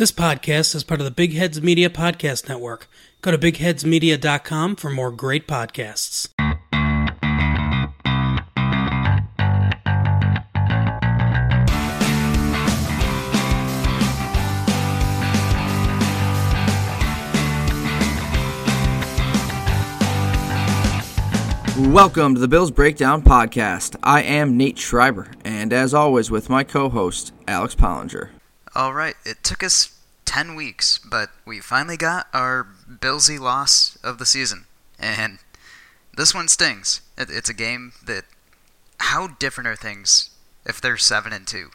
This podcast is part of the Big Heads Media Podcast Network. Go to bigheadsmedia.com for more great podcasts. Welcome to the Bills Breakdown Podcast. I am Nate Schreiber, and as always, with my co host, Alex Pollinger. All right, it took us 10 weeks, but we finally got our Billsy loss of the season. And this one stings. It's a game that. How different are things if they're 7 and 2?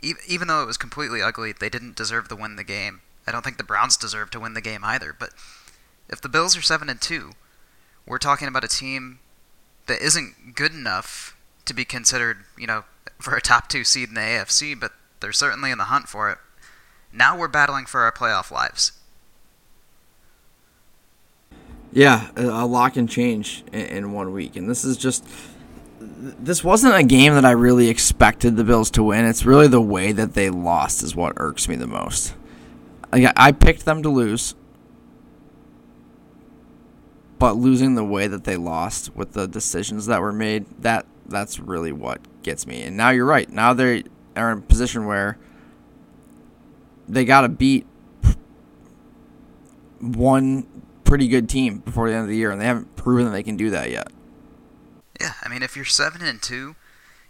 E- even though it was completely ugly, they didn't deserve to win the game. I don't think the Browns deserve to win the game either, but if the Bills are 7 and 2, we're talking about a team that isn't good enough to be considered, you know, for a top 2 seed in the AFC, but they're certainly in the hunt for it. Now we're battling for our playoff lives. Yeah, a lot can change in one week, and this is just. This wasn't a game that I really expected the Bills to win. It's really the way that they lost is what irks me the most. I picked them to lose, but losing the way that they lost with the decisions that were made, that that's really what gets me. And now you're right. Now they are in a position where they got to beat one pretty good team before the end of the year, and they haven't proven that they can do that yet. Yeah, I mean, if you're seven and two,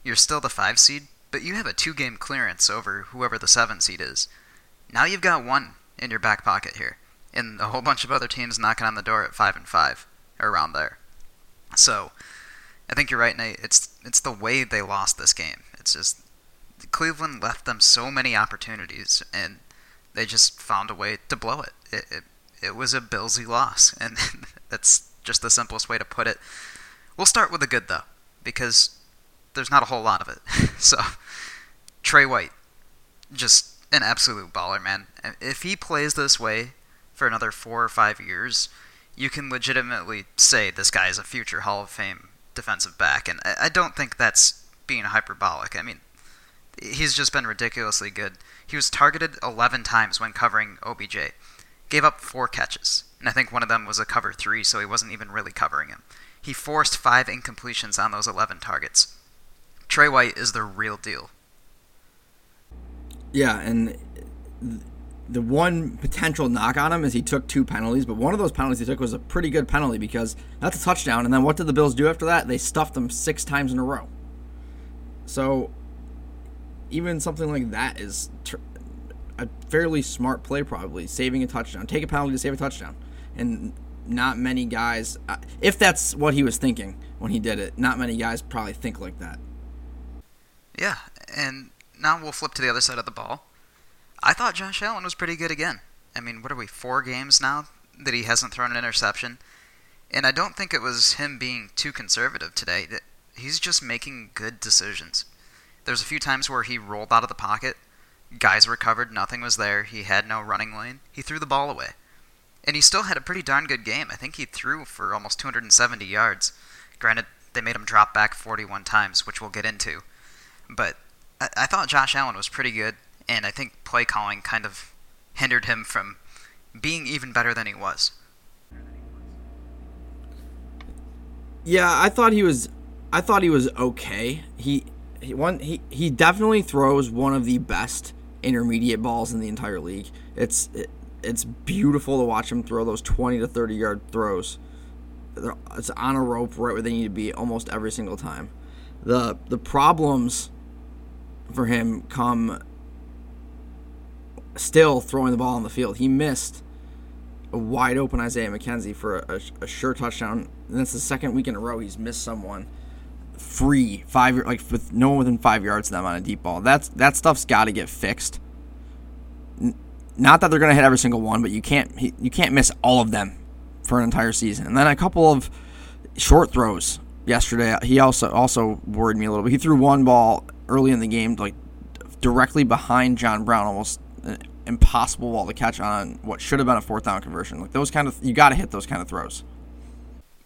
you're still the five seed, but you have a two-game clearance over whoever the seven seed is. Now you've got one in your back pocket here, and a whole bunch of other teams knocking on the door at five and five, around there. So, I think you're right, Nate. It's it's the way they lost this game. It's just Cleveland left them so many opportunities, and they just found a way to blow it. It, it, it was a Billsy loss, and that's just the simplest way to put it. We'll start with the good, though, because there's not a whole lot of it. so, Trey White, just an absolute baller, man. If he plays this way for another four or five years, you can legitimately say this guy is a future Hall of Fame defensive back, and I don't think that's being hyperbolic. I mean, he's just been ridiculously good. He was targeted 11 times when covering OBJ. Gave up four catches, and I think one of them was a cover three, so he wasn't even really covering him. He forced five incompletions on those 11 targets. Trey White is the real deal. Yeah, and the one potential knock on him is he took two penalties, but one of those penalties he took was a pretty good penalty because that's a touchdown. And then what did the Bills do after that? They stuffed him six times in a row. So even something like that is a fairly smart play, probably saving a touchdown. Take a penalty to save a touchdown, and not many guys, uh, if that's what he was thinking when he did it, not many guys probably think like that. Yeah, and now we'll flip to the other side of the ball. I thought Josh Allen was pretty good again. I mean, what are we, four games now that he hasn't thrown an interception? And I don't think it was him being too conservative today. That He's just making good decisions. There's a few times where he rolled out of the pocket, guys were covered, nothing was there, he had no running lane, he threw the ball away. And he still had a pretty darn good game. I think he threw for almost 270 yards. Granted, they made him drop back 41 times, which we'll get into. But I, I thought Josh Allen was pretty good, and I think play calling kind of hindered him from being even better than he was. Yeah, I thought he was I thought he was okay. He he one he he definitely throws one of the best intermediate balls in the entire league. It's it, it's beautiful to watch him throw those 20 to 30 yard throws. It's on a rope right where they need to be almost every single time. The the problems for him come still throwing the ball on the field. He missed a wide open Isaiah McKenzie for a, a, a sure touchdown. And that's the second week in a row he's missed someone free five like with no one within five yards of them on a deep ball. That's that stuff's got to get fixed. Not that they're going to hit every single one, but you can't you can't miss all of them for an entire season. And then a couple of short throws yesterday. Uh, he also also worried me a little bit. He threw one ball early in the game, like directly behind John Brown, almost an impossible ball to catch on what should have been a fourth down conversion. Like those kind of you got to hit those kind of throws.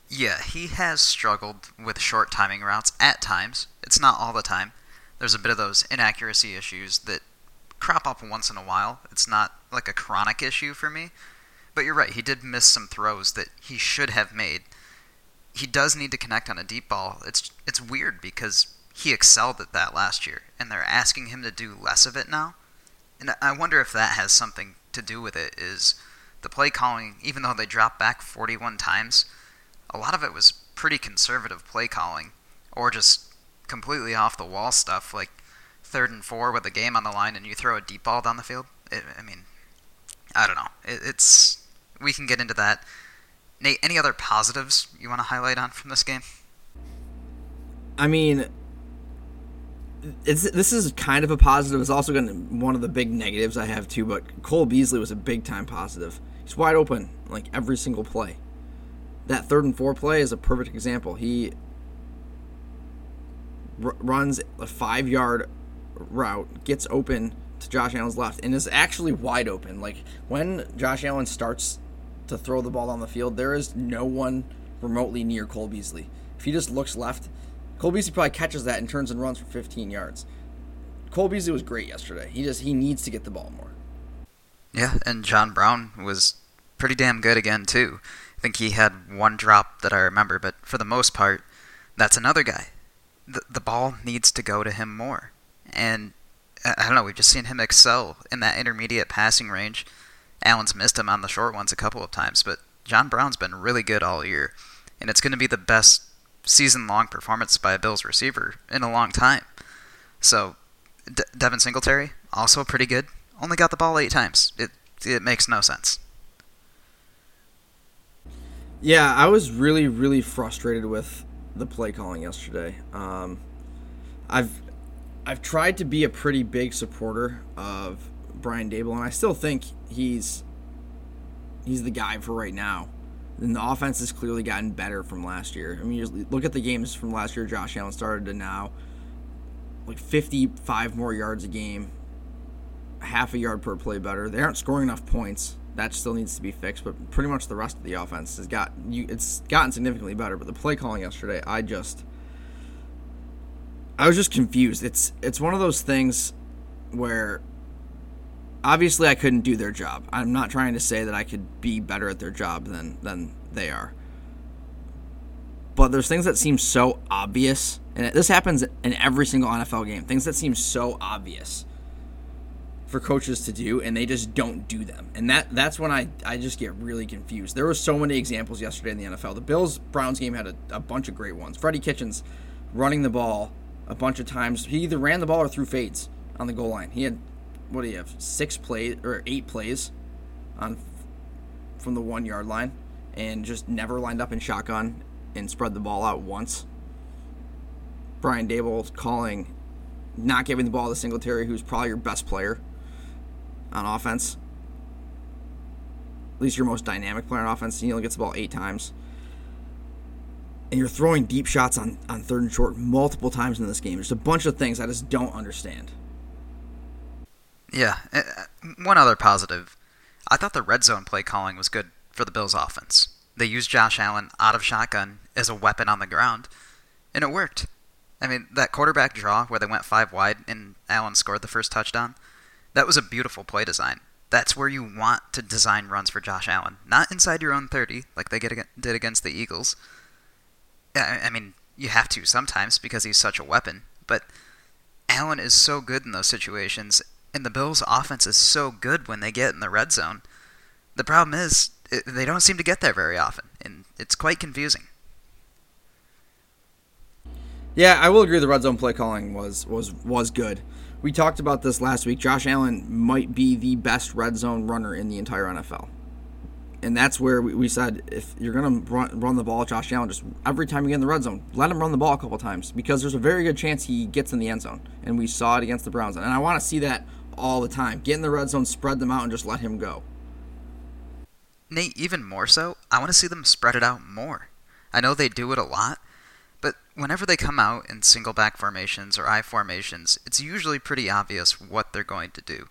Yeah, he has struggled with short timing routes at times. It's not all the time. There's a bit of those inaccuracy issues that crop up once in a while. It's not like a chronic issue for me. But you're right, he did miss some throws that he should have made. He does need to connect on a deep ball. It's it's weird because he excelled at that last year, and they're asking him to do less of it now. And I wonder if that has something to do with it. Is the play calling, even though they dropped back 41 times, a lot of it was pretty conservative play calling, or just completely off the wall stuff like third and four with the game on the line and you throw a deep ball down the field. It, I mean, I don't know. It, it's we can get into that. Nate, any other positives you want to highlight on from this game? I mean, this is kind of a positive. It's also going to one of the big negatives I have too. But Cole Beasley was a big time positive. He's wide open like every single play. That third and four play is a perfect example. He r- runs a five yard route, gets open to Josh Allen's left, and is actually wide open. Like when Josh Allen starts to throw the ball down the field, there is no one remotely near Cole Beasley. If he just looks left, Cole Beasley probably catches that and turns and runs for 15 yards. Cole Beasley was great yesterday. He just he needs to get the ball more. Yeah, and John Brown was pretty damn good again too. Think he had one drop that I remember, but for the most part, that's another guy. The the ball needs to go to him more. And I don't know, we've just seen him excel in that intermediate passing range. Allen's missed him on the short ones a couple of times, but John Brown's been really good all year. And it's going to be the best season long performance by a Bills receiver in a long time. So, De- Devin Singletary, also pretty good. Only got the ball eight times. It, it makes no sense. Yeah, I was really, really frustrated with the play calling yesterday. Um, I've I've tried to be a pretty big supporter of Brian Daboll, and I still think he's he's the guy for right now. And the offense has clearly gotten better from last year. I mean, look at the games from last year. Josh Allen started to now, like 55 more yards a game, half a yard per play better. They aren't scoring enough points. That still needs to be fixed. But pretty much the rest of the offense has got you. It's gotten significantly better. But the play calling yesterday, I just, I was just confused. It's it's one of those things where obviously I couldn't do their job. I'm not trying to say that I could be better at their job than than they are. But there's things that seem so obvious, and this happens in every single NFL game. Things that seem so obvious for coaches to do, and they just don't do them. And that that's when I, I just get really confused. There were so many examples yesterday in the NFL. The Bills Browns game had a, a bunch of great ones. Freddie Kitchens running the ball a bunch of times. He either ran the ball or threw fades on the goal line. He had what do you have? Six plays or eight plays on from the one yard line, and just never lined up in shotgun and spread the ball out once. Brian Daboll calling, not giving the ball to Singletary, who's probably your best player on offense. At least your most dynamic player on offense. He only gets the ball eight times. And you're throwing deep shots on, on third and short multiple times in this game. There's a bunch of things I just don't understand. Yeah. One other positive. I thought the red zone play calling was good for the Bills offense. They used Josh Allen out of shotgun as a weapon on the ground, and it worked. I mean, that quarterback draw where they went five wide and Allen scored the first touchdown, that was a beautiful play design. That's where you want to design runs for Josh Allen, not inside your own 30 like they did against the Eagles. I mean, you have to sometimes because he's such a weapon, but Allen is so good in those situations, and the Bills' offense is so good when they get in the red zone. The problem is they don't seem to get there very often, and it's quite confusing. Yeah, I will agree. The red zone play calling was was was good. We talked about this last week. Josh Allen might be the best red zone runner in the entire NFL, and that's where we, we said if you're gonna run, run the ball, Josh Allen, just every time you get in the red zone, let him run the ball a couple times because there's a very good chance he gets in the end zone, and we saw it against the Browns. And I want to see that all the time. Get in the red zone, spread them out, and just let him go. Nate, even more so, I want to see them spread it out more. I know they do it a lot, but whenever they come out in single back formations or I formations, it's usually pretty obvious what they're going to do.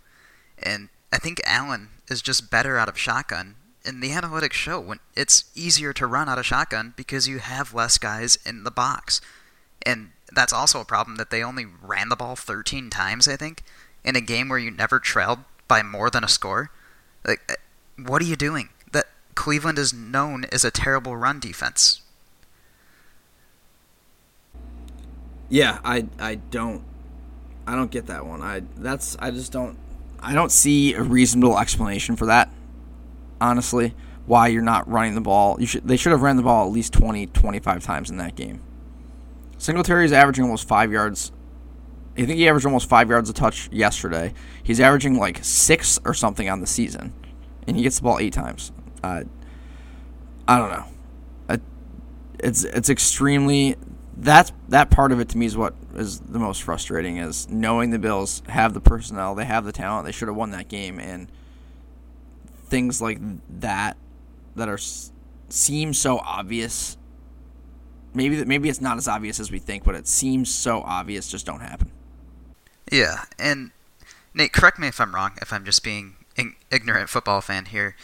And I think Allen is just better out of shotgun. And the analytics show when it's easier to run out of shotgun because you have less guys in the box. And that's also a problem that they only ran the ball 13 times, I think. in a game where you never trailed by more than a score. Like, uh, what are you doing? That Cleveland is known as a terrible run defense. Yeah, I I don't I don't get that one. I that's I just don't I don't see a reasonable explanation for that. Honestly, why you're not running the ball. You should they should have ran the ball at least 20 25 times in that game. Singletary is averaging almost 5 yards. I think he averaged almost 5 yards a touch yesterday. He's averaging like 6 or something on the season and he gets the ball 8 times. Uh, I don't know. It's it's extremely that's that part of it to me is what is the most frustrating is knowing the Bills have the personnel, they have the talent, they should have won that game, and things like that that are seem so obvious. Maybe that maybe it's not as obvious as we think, but it seems so obvious just don't happen. Yeah, and Nate, correct me if I'm wrong. If I'm just being ignorant football fan here,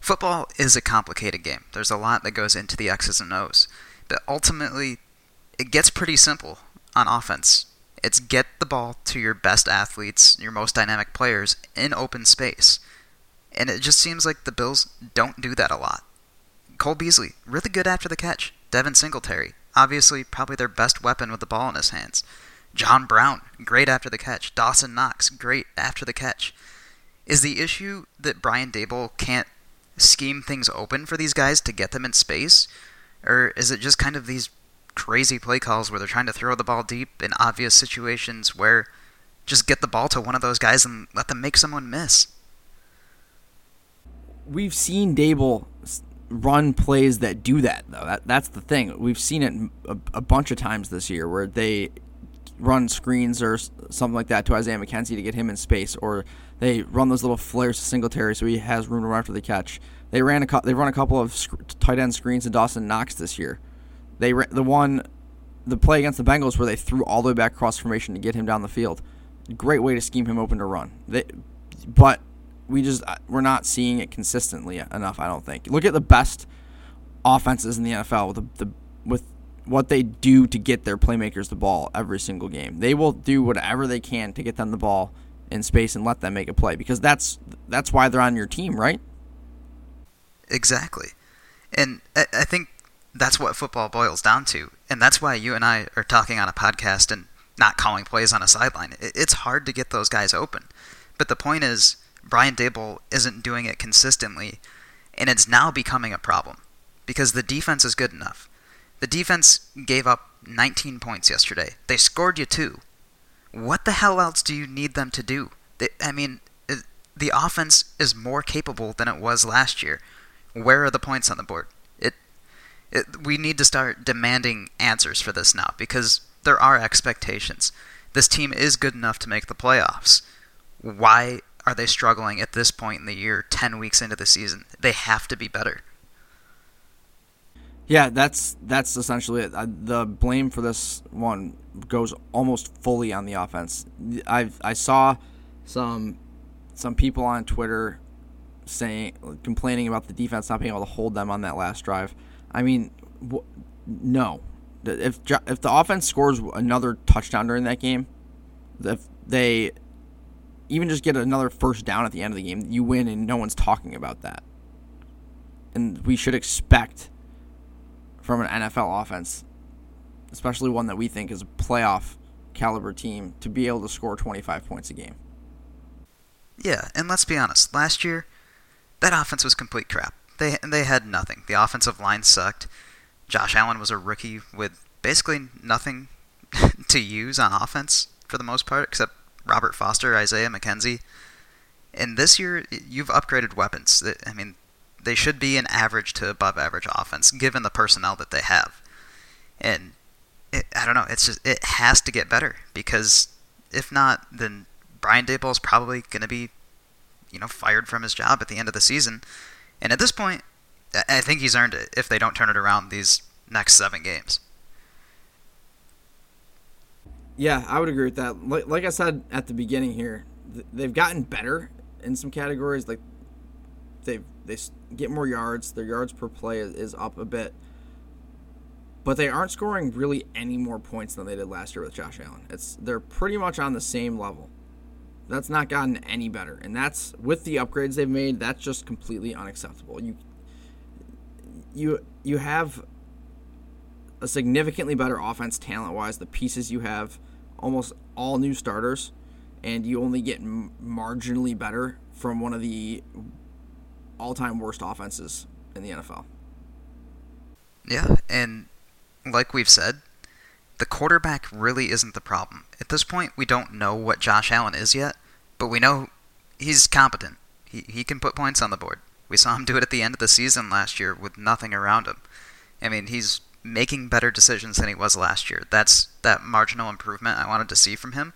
football is a complicated game. There's a lot that goes into the X's and O's, but ultimately it gets pretty simple on offense. It's get the ball to your best athletes, your most dynamic players in open space. And it just seems like the Bills don't do that a lot. Cole Beasley, really good after the catch. Devin Singletary, obviously probably their best weapon with the ball in his hands. John Brown, great after the catch. Dawson Knox, great after the catch. Is the issue that Brian Daboll can't scheme things open for these guys to get them in space? Or is it just kind of these crazy play calls where they're trying to throw the ball deep in obvious situations where just get the ball to one of those guys and let them make someone miss. We've seen Daboll run plays that do that though. That that's the thing. We've seen it a, a bunch of times this year where they run screens or something like that to Isaiah McKenzie to get him in space, or they run those little flares to Singletary so he has room to run after the catch. They ran a they run a couple of sc- tight end screens to Dawson Knox this year. They the one the play against the Bengals where they threw all the way back cross formation to get him down the field. Great way to scheme him open to run. They, but we just uh, we're not seeing it consistently enough. I don't think. Look at the best offenses in the NFL with the, the with what they do to get their playmakers the ball every single game. They will do whatever they can to get them the ball in space and let them make a play because that's that's why they're on your team, right? Exactly, and I, I think that's what football boils down to. And that's why you and I are talking on a podcast and not calling plays on a sideline. It's hard to get those guys open. But the point is, Brian Daboll isn't doing it consistently, and it's now becoming a problem because the defense is good enough. The defense gave up 19 points yesterday. They scored you two. What the hell else do you need them to do? I mean, the offense is more capable than it was last year. Where are the points on the board? It, we need to start demanding answers for this now because there are expectations. This team is good enough to make the playoffs. Why are they struggling at this point in the year, 10 weeks into the season? They have to be better. Yeah, that's that's essentially it. the blame for this one goes almost fully on the offense. I I saw some some people on Twitter saying complaining about the defense not being able to hold them on that last drive. I mean, wh- no. If if the offense scores another touchdown during that game, if they even just get another first down at the end of the game, you win, and no one's talking about that. And we should expect from an NFL offense, especially one that we think is a playoff caliber team, to be able to score 25 points a game. Yeah, and let's be honest. Last year, that offense was complete crap. They they had nothing. The offensive line sucked. Josh Allen was a rookie with basically nothing to use on offense for the most part, except Robert Foster, Isaiah McKenzie. And this year, you've upgraded weapons. I mean, they should be an average to above average offense, given the personnel that they have. And it, I don't know. It's just it has to get better because if not, then Brian Daboll is probably going to be, you know, fired from his job at the end of the season. And at this point, I think he's earned it if they don't turn it around these next seven games. Yeah, I would agree with that. Like, like I said at the beginning here, they've gotten better in some categories. Like they they get more yards. Their yards per play is up a bit, but they aren't scoring really any more points than they did last year with Josh Allen. It's they're pretty much on the same level. That's not gotten any better, and that's with the upgrades they've made. That's just completely unacceptable. You you you have a significantly better offense talent wise. The pieces you have, almost all new starters, and you only get marginally better from one of the all time worst offenses in the NFL. Yeah, and like we've said, the quarterback really isn't the problem. At this point, we don't know what Josh Allen is yet, but we know he's competent. He, he can put points on the board. We saw him do it at the end of the season last year with nothing around him. I mean, he's making better decisions than he was last year. That's that marginal improvement I wanted to see from him.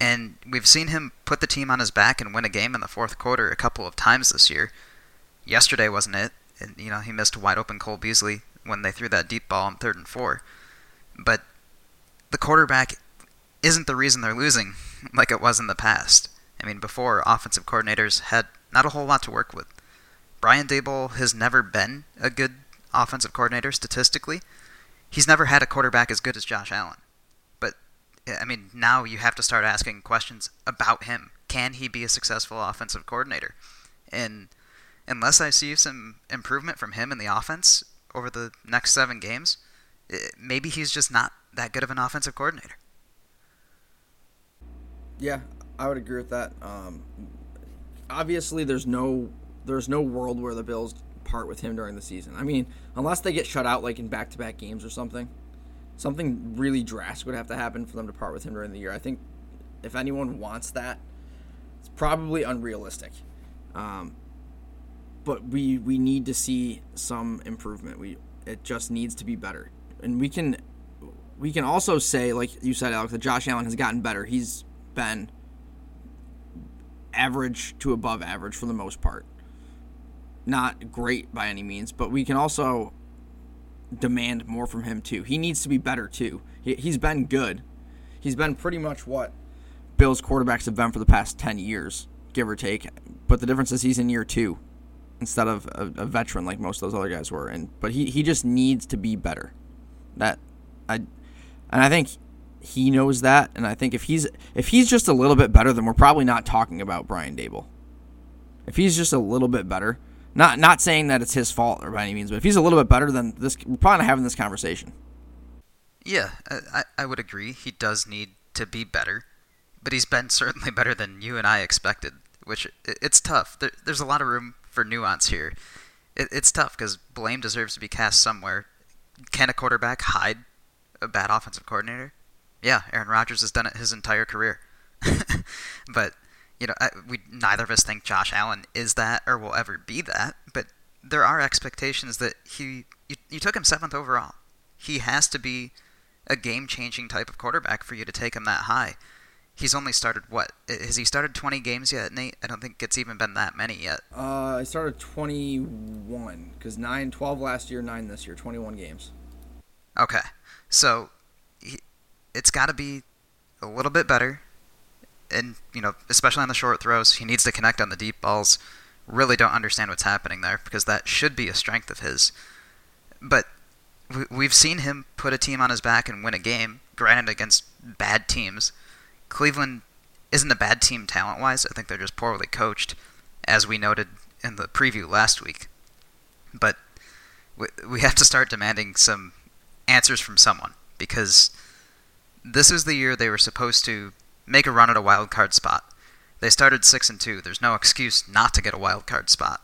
And we've seen him put the team on his back and win a game in the fourth quarter a couple of times this year. Yesterday wasn't it? And, you know, he missed a wide open Cole Beasley when they threw that deep ball on third and four. But the quarterback isn't the reason they're losing like it was in the past. I mean, before offensive coordinators had not a whole lot to work with. Brian Daboll has never been a good offensive coordinator statistically. He's never had a quarterback as good as Josh Allen. But I mean, now you have to start asking questions about him. Can he be a successful offensive coordinator? And unless I see some improvement from him in the offense over the next 7 games, maybe he's just not that good of an offensive coordinator. Yeah, I would agree with that. Um, obviously, there's no there's no world where the Bills part with him during the season. I mean, unless they get shut out like in back-to-back games or something, something really drastic would have to happen for them to part with him during the year. I think if anyone wants that, it's probably unrealistic. Um, but we we need to see some improvement. We it just needs to be better, and we can we can also say, like you said, Alex, that Josh Allen has gotten better. He's been average to above average for the most part. Not great by any means, but we can also demand more from him too. He needs to be better too. He, he's been good. He's been pretty much what Bills quarterbacks have been for the past 10 years, give or take. But the difference is he's in year two instead of a, a veteran like most of those other guys were. And but he, he just needs to be better. That I and I think he knows that, and I think if he's if he's just a little bit better, then we're probably not talking about Brian Daboll. If he's just a little bit better, not not saying that it's his fault or by any means, but if he's a little bit better, then this we're probably not having this conversation. Yeah, I, I would agree. He does need to be better, but he's been certainly better than you and I expected. Which it's tough. There, there's a lot of room for nuance here. It, it's tough because blame deserves to be cast somewhere. Can a quarterback hide a bad offensive coordinator? Yeah, Aaron Rodgers has done it his entire career. but you know, we neither of us think Josh Allen is that or will ever be that. But there are expectations that he you, you took him seventh overall. He has to be a game-changing type of quarterback for you to take him that high. He's only started what? Has he started 20 games yet, Nate? I don't think it's even been that many yet. Uh, I started 21 because 9, 12 last year, 9 this year, 21 games. Okay. So it's got to be a little bit better. And, you know, especially on the short throws, he needs to connect on the deep balls. Really don't understand what's happening there because that should be a strength of his. But we've seen him put a team on his back and win a game, granted against bad teams. Cleveland isn't a bad team talent wise. I think they're just poorly coached, as we noted in the preview last week. But we have to start demanding some answers from someone because this is the year they were supposed to make a run at a wild card spot. They started six and two. There's no excuse not to get a wild card spot.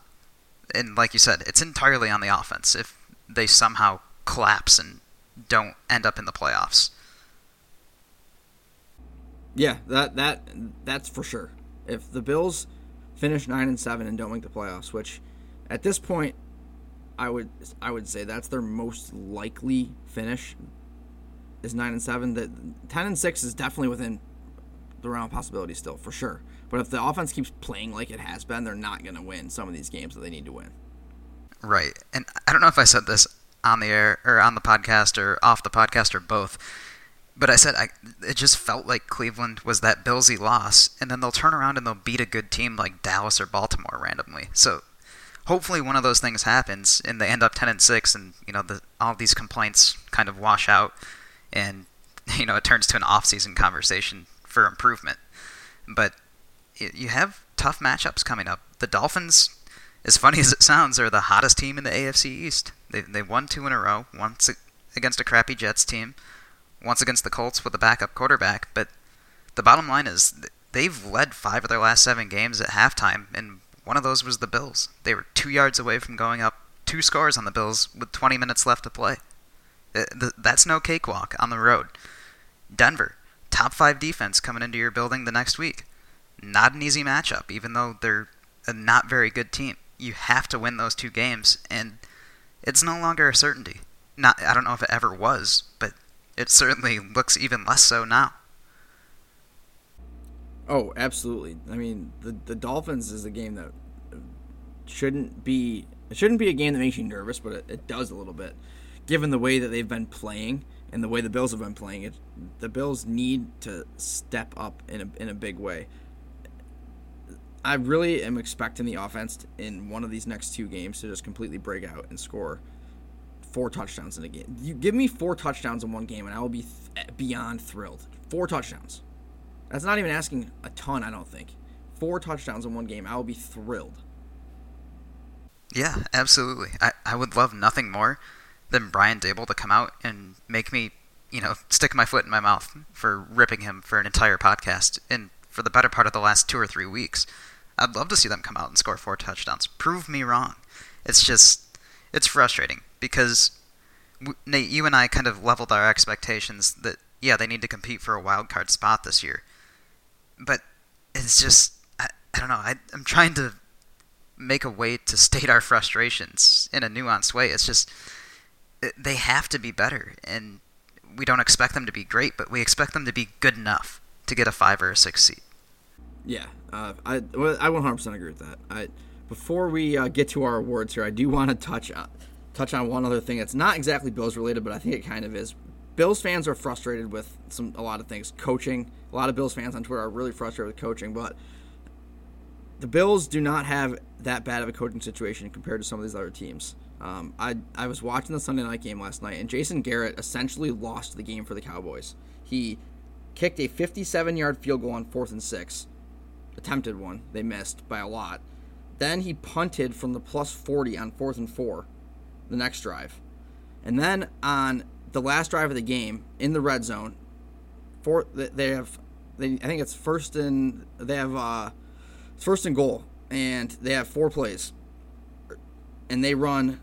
And like you said, it's entirely on the offense if they somehow collapse and don't end up in the playoffs. Yeah, that that that's for sure. If the Bills finish nine and seven and don't make the playoffs, which at this point I would I would say that's their most likely finish is nine and seven. That ten and six is definitely within the realm of possibility still for sure. But if the offense keeps playing like it has been, they're not going to win some of these games that they need to win. Right, and I don't know if I said this on the air or on the podcast or off the podcast or both. But I said I, it just felt like Cleveland was that Billsy loss, and then they'll turn around and they'll beat a good team like Dallas or Baltimore randomly. So hopefully one of those things happens, and they end up ten and six, and you know the, all these complaints kind of wash out, and you know it turns to an off-season conversation for improvement. but you have tough matchups coming up. The Dolphins, as funny as it sounds, are the hottest team in the AFC East. They they won two in a row. Once against a crappy Jets team, once against the Colts with a backup quarterback. But the bottom line is they've led five of their last seven games at halftime, and one of those was the Bills. They were two yards away from going up two scores on the Bills with 20 minutes left to play. That's no cakewalk on the road. Denver, top five defense coming into your building the next week. Not an easy matchup, even though they're a not very good team. You have to win those two games, and it's no longer a certainty. Not, I don't know if it ever was, but it certainly looks even less so now. Oh, absolutely. I mean, the the Dolphins is a game that shouldn't be it shouldn't be a game that makes you nervous, but it, it does a little bit, given the way that they've been playing and the way the Bills have been playing. It the Bills need to step up in a in a big way. I really am expecting the offense in one of these next two games to just completely break out and score four touchdowns in a game. You give me four touchdowns in one game, and I will be th- beyond thrilled. Four touchdowns. That's not even asking a ton, I don't think. Four touchdowns in one game, I will be thrilled. Yeah, absolutely. I, I would love nothing more than Brian Daboll to come out and make me, you know, stick my foot in my mouth for ripping him for an entire podcast and for the better part of the last two or three weeks. I'd love to see them come out and score four touchdowns. Prove me wrong. It's just, it's frustrating because Nate, you and I kind of leveled our expectations that yeah, they need to compete for a wild card spot this year but it's just I, I don't know. I, I'm trying to make a way to state our frustrations in a nuanced way. It's just they have to be better, and we don't expect them to be great, but we expect them to be good enough to get a five or a six seed. Yeah, uh, I I 100% agree with that. I before we uh, get to our awards here, I do want to touch on touch on one other thing that's not exactly Bills related, but I think it kind of is. Bills fans are frustrated with some a lot of things, coaching. A lot of Bills fans on Twitter are really frustrated with coaching, but the Bills do not have that bad of a coaching situation compared to some of these other teams. Um, I I was watching the Sunday night game last night, and Jason Garrett essentially lost the game for the Cowboys. He kicked a 57-yard field goal on fourth and six, attempted one, they missed by a lot. Then he punted from the plus 40 on fourth and four, the next drive, and then on the last drive of the game in the red zone. For they have, they, I think it's first and they have uh, first and goal, and they have four plays, and they run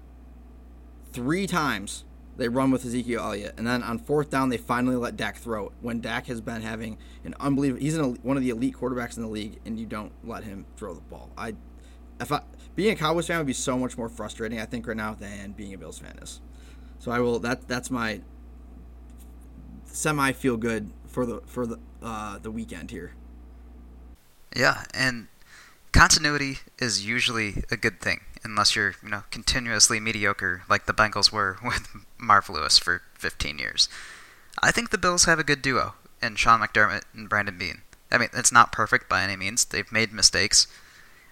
three times. They run with Ezekiel Elliott, and then on fourth down, they finally let Dak throw it. When Dak has been having an unbelievable, he's one of the elite quarterbacks in the league, and you don't let him throw the ball. I, if I being a Cowboys fan would be so much more frustrating, I think, right now than being a Bills fan is. So I will. That that's my semi feel good for the for the uh, the weekend here. Yeah, and continuity is usually a good thing, unless you're you know continuously mediocre like the Bengals were with Marv Lewis for 15 years. I think the Bills have a good duo in Sean McDermott and Brandon Beane. I mean, it's not perfect by any means. They've made mistakes.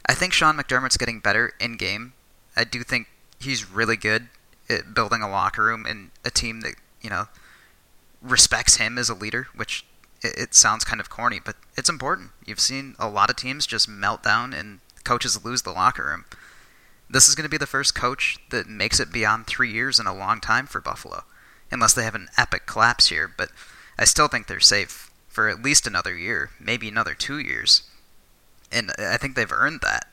I think Sean McDermott's getting better in game. I do think he's really good at building a locker room and a team that you know respects him as a leader, which it, it sounds kind of corny, but it's important. You've seen a lot of teams just melt down and coaches lose the locker room. This is going to be the first coach that makes it beyond three years in a long time for Buffalo, unless they have an epic collapse here. But I still think they're safe for at least another year, maybe another two years. And I think they've earned that.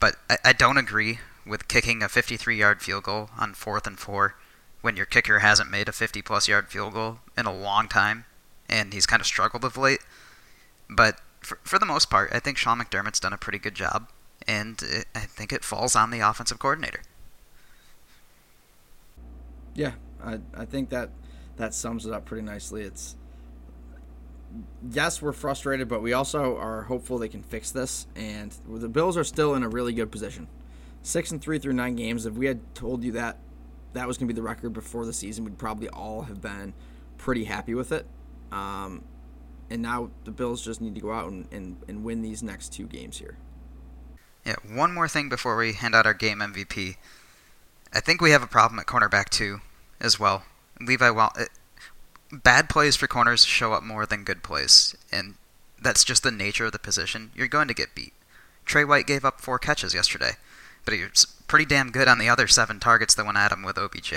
But I, I don't agree with kicking a 53 yard field goal on fourth and four when your kicker hasn't made a 50 plus yard field goal in a long time and he's kind of struggled of late. But for, for the most part, I think Sean McDermott's done a pretty good job, and it, I think it falls on the offensive coordinator. Yeah, I, I think that that sums it up pretty nicely. It's yes, we're frustrated, but we also are hopeful they can fix this. And the Bills are still in a really good position six and three through nine games. If we had told you that that was going to be the record before the season, we'd probably all have been pretty happy with it. Um, and now the Bills just need to go out and, and, and win these next two games here. Yeah, one more thing before we hand out our game MVP. I think we have a problem at cornerback too, as well. Levi Well, bad plays for corners show up more than good plays, and that's just the nature of the position. You're going to get beat. Trey White gave up four catches yesterday, but he was pretty damn good on the other seven targets that went at him with OBJ.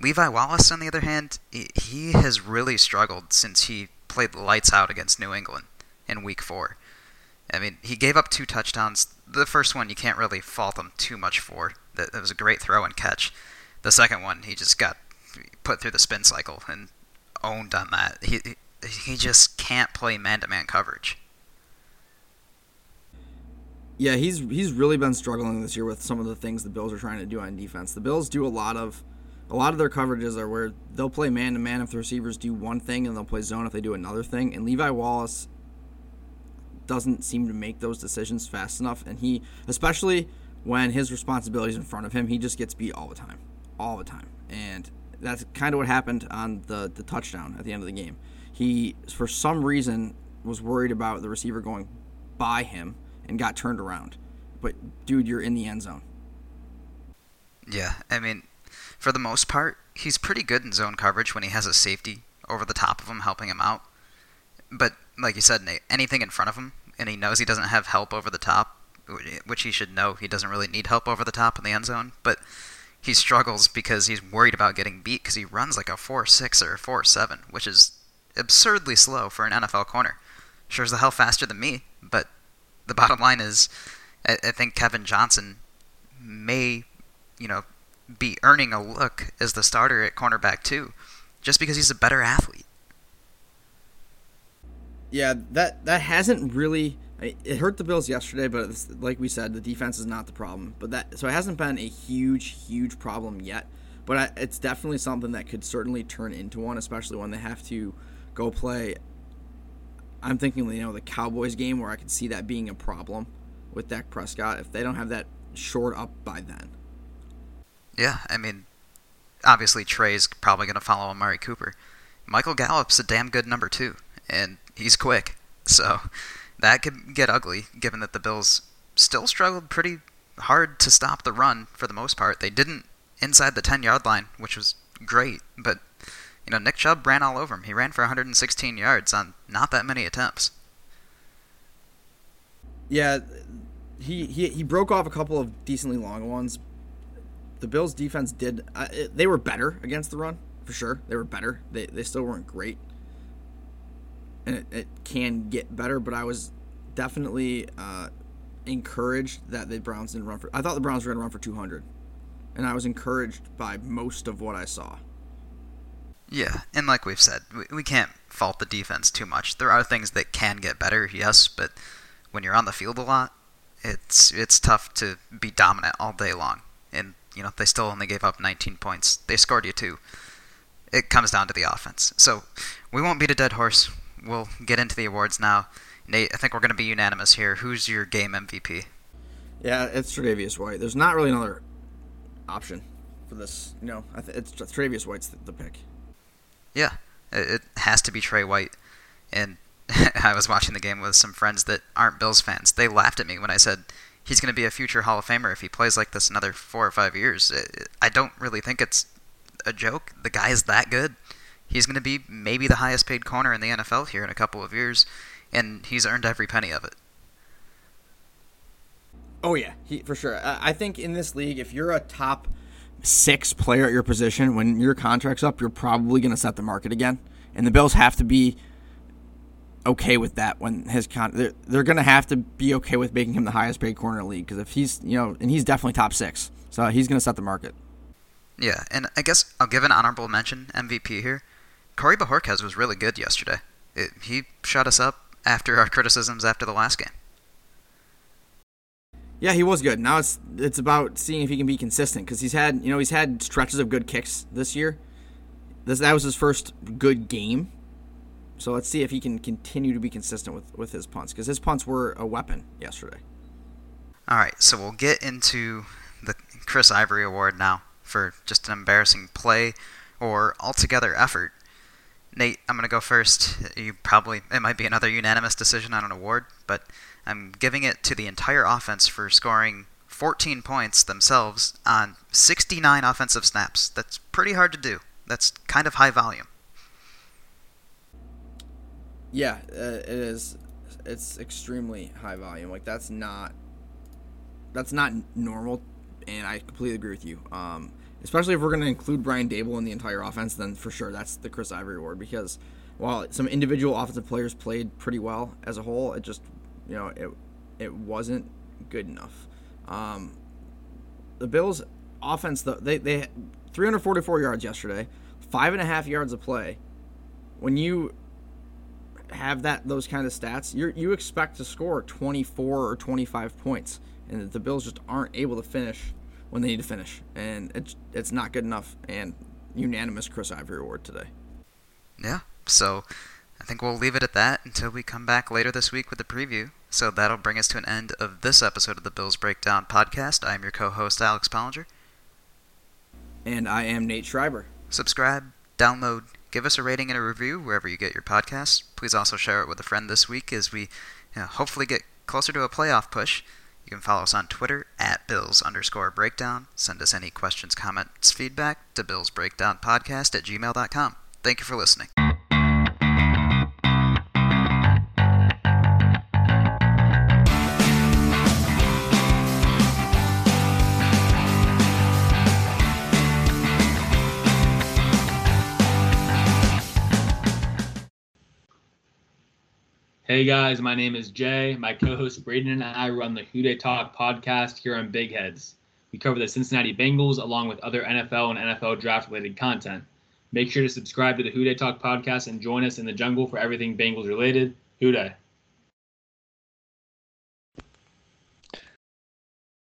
Levi Wallace, on the other hand, he has really struggled since he played the lights out against New England in Week Four. I mean, he gave up two touchdowns. The first one you can't really fault him too much for. That was a great throw and catch. The second one, he just got put through the spin cycle and owned on that. He he just can't play man-to-man coverage. Yeah, he's he's really been struggling this year with some of the things the Bills are trying to do on defense. The Bills do a lot of a lot of their coverages are where they'll play man to man if the receivers do one thing and they'll play zone if they do another thing. And Levi Wallace doesn't seem to make those decisions fast enough and he especially when his responsibilities in front of him, he just gets beat all the time. All the time. And that's kind of what happened on the the touchdown at the end of the game. He for some reason was worried about the receiver going by him and got turned around. But dude, you're in the end zone. Yeah, I mean, for the most part, he's pretty good in zone coverage when he has a safety over the top of him helping him out. But like you said, anything in front of him, and he knows he doesn't have help over the top, which he should know he doesn't really need help over the top in the end zone, but he struggles because he's worried about getting beat because he runs like a 4-6 or a 4-7, which is absurdly slow for an NFL corner. Sure as the hell faster than me, but the bottom line is, I, I think Kevin Johnson may, you know, be earning a look as the starter at cornerback too, just because he's a better athlete. Yeah, that that hasn't really. It hurt the Bills yesterday, but like we said, the defense is not the problem. But that so it hasn't been a huge, huge problem yet. But it's definitely something that could certainly turn into one, especially when they have to go play I'm thinking, you know, the Cowboys game where I could see that being a problem with Dak Prescott if they don't have that shored up by then. Yeah, I mean, obviously Trey's probably going to follow Amari Cooper. Michael Gallup's a damn good number two, and he's quick. So that could get ugly, given that the Bills still struggled pretty hard to stop the run for the most part. They didn't inside the 10 yard line, which was great, but you know, Nick Chubb ran all over him. He ran for 116 yards on not that many attempts. Yeah, he he, he broke off a couple of decently long ones. The Bills' defense did. Uh, they were better against the run for sure. They were better. They they still weren't great, and it, it can get better. But I was definitely uh, encouraged that the Browns didn't run for. I thought the Browns were going to run for 200, and I was encouraged by most of what I saw. Yeah, and like we've said, we, we can't fault the defense too much. There are things that can get better, yes, but when you're on the field a lot, it's it's tough to be dominant all day long. And you know they still only gave up 19 points. They scored you two. It comes down to the offense. So we won't beat a dead horse. We'll get into the awards now. Nate, I think we're going to be unanimous here. Who's your game MVP? Yeah, it's Tre'Davious White. There's not really another option for this. You know, it's Tre'Davious White's the, the pick. Yeah, it has to be Trey White. And I was watching the game with some friends that aren't Bills fans. They laughed at me when I said he's going to be a future Hall of Famer if he plays like this another four or five years. I don't really think it's a joke. The guy is that good. He's going to be maybe the highest paid corner in the NFL here in a couple of years, and he's earned every penny of it. Oh yeah, he, for sure. I think in this league, if you're a top six player at your position, when your contract's up, you're probably going to set the market again. And the Bills have to be okay with that when his con they're, they're going to have to be okay with making him the highest paid corner in the league because if he's you know and he's definitely top six so he's going to set the market yeah and i guess i'll give an honorable mention mvp here corey bojorquez was really good yesterday it, he shot us up after our criticisms after the last game yeah, he was good. Now it's it's about seeing if he can be consistent because he's had you know he's had stretches of good kicks this year. This that was his first good game, so let's see if he can continue to be consistent with with his punts because his punts were a weapon yesterday. All right, so we'll get into the Chris Ivory Award now for just an embarrassing play or altogether effort. Nate, I'm going to go first. You probably it might be another unanimous decision on an award, but I'm giving it to the entire offense for scoring 14 points themselves on 69 offensive snaps. That's pretty hard to do. That's kind of high volume. Yeah, uh, it is. it's extremely high volume. Like that's not that's not normal, and I completely agree with you. Um, especially if we're going to include Brian Daboll in the entire offense, then for sure that's the Chris Ivory award because while some individual offensive players played pretty well as a whole, it just you know it it wasn't good enough. Um, the Bills offense, though, they they 344 yards yesterday, five and a half yards of play. When you have that those kind of stats, you you expect to score 24 or 25 points, and the Bills just aren't able to finish when they need to finish, and it's it's not good enough. And unanimous Chris Ivory award today. Yeah, so I think we'll leave it at that until we come back later this week with the preview. So that'll bring us to an end of this episode of the Bills Breakdown podcast. I'm your co-host Alex Pollinger. And I am Nate Schreiber. Subscribe, download, give us a rating and a review wherever you get your podcasts. Please also share it with a friend this week as we you know, hopefully get closer to a playoff push. You can follow us on Twitter at Bills underscore breakdown. Send us any questions, comments, feedback to billsbreakdownpodcast at gmail.com. Thank you for listening. Hey guys, my name is Jay. My co-host Braden and I run the Who Dey Talk podcast here on Big Heads. We cover the Cincinnati Bengals along with other NFL and NFL draft related content. Make sure to subscribe to the Who Dey Talk podcast and join us in the jungle for everything Bengals related. Who Dey.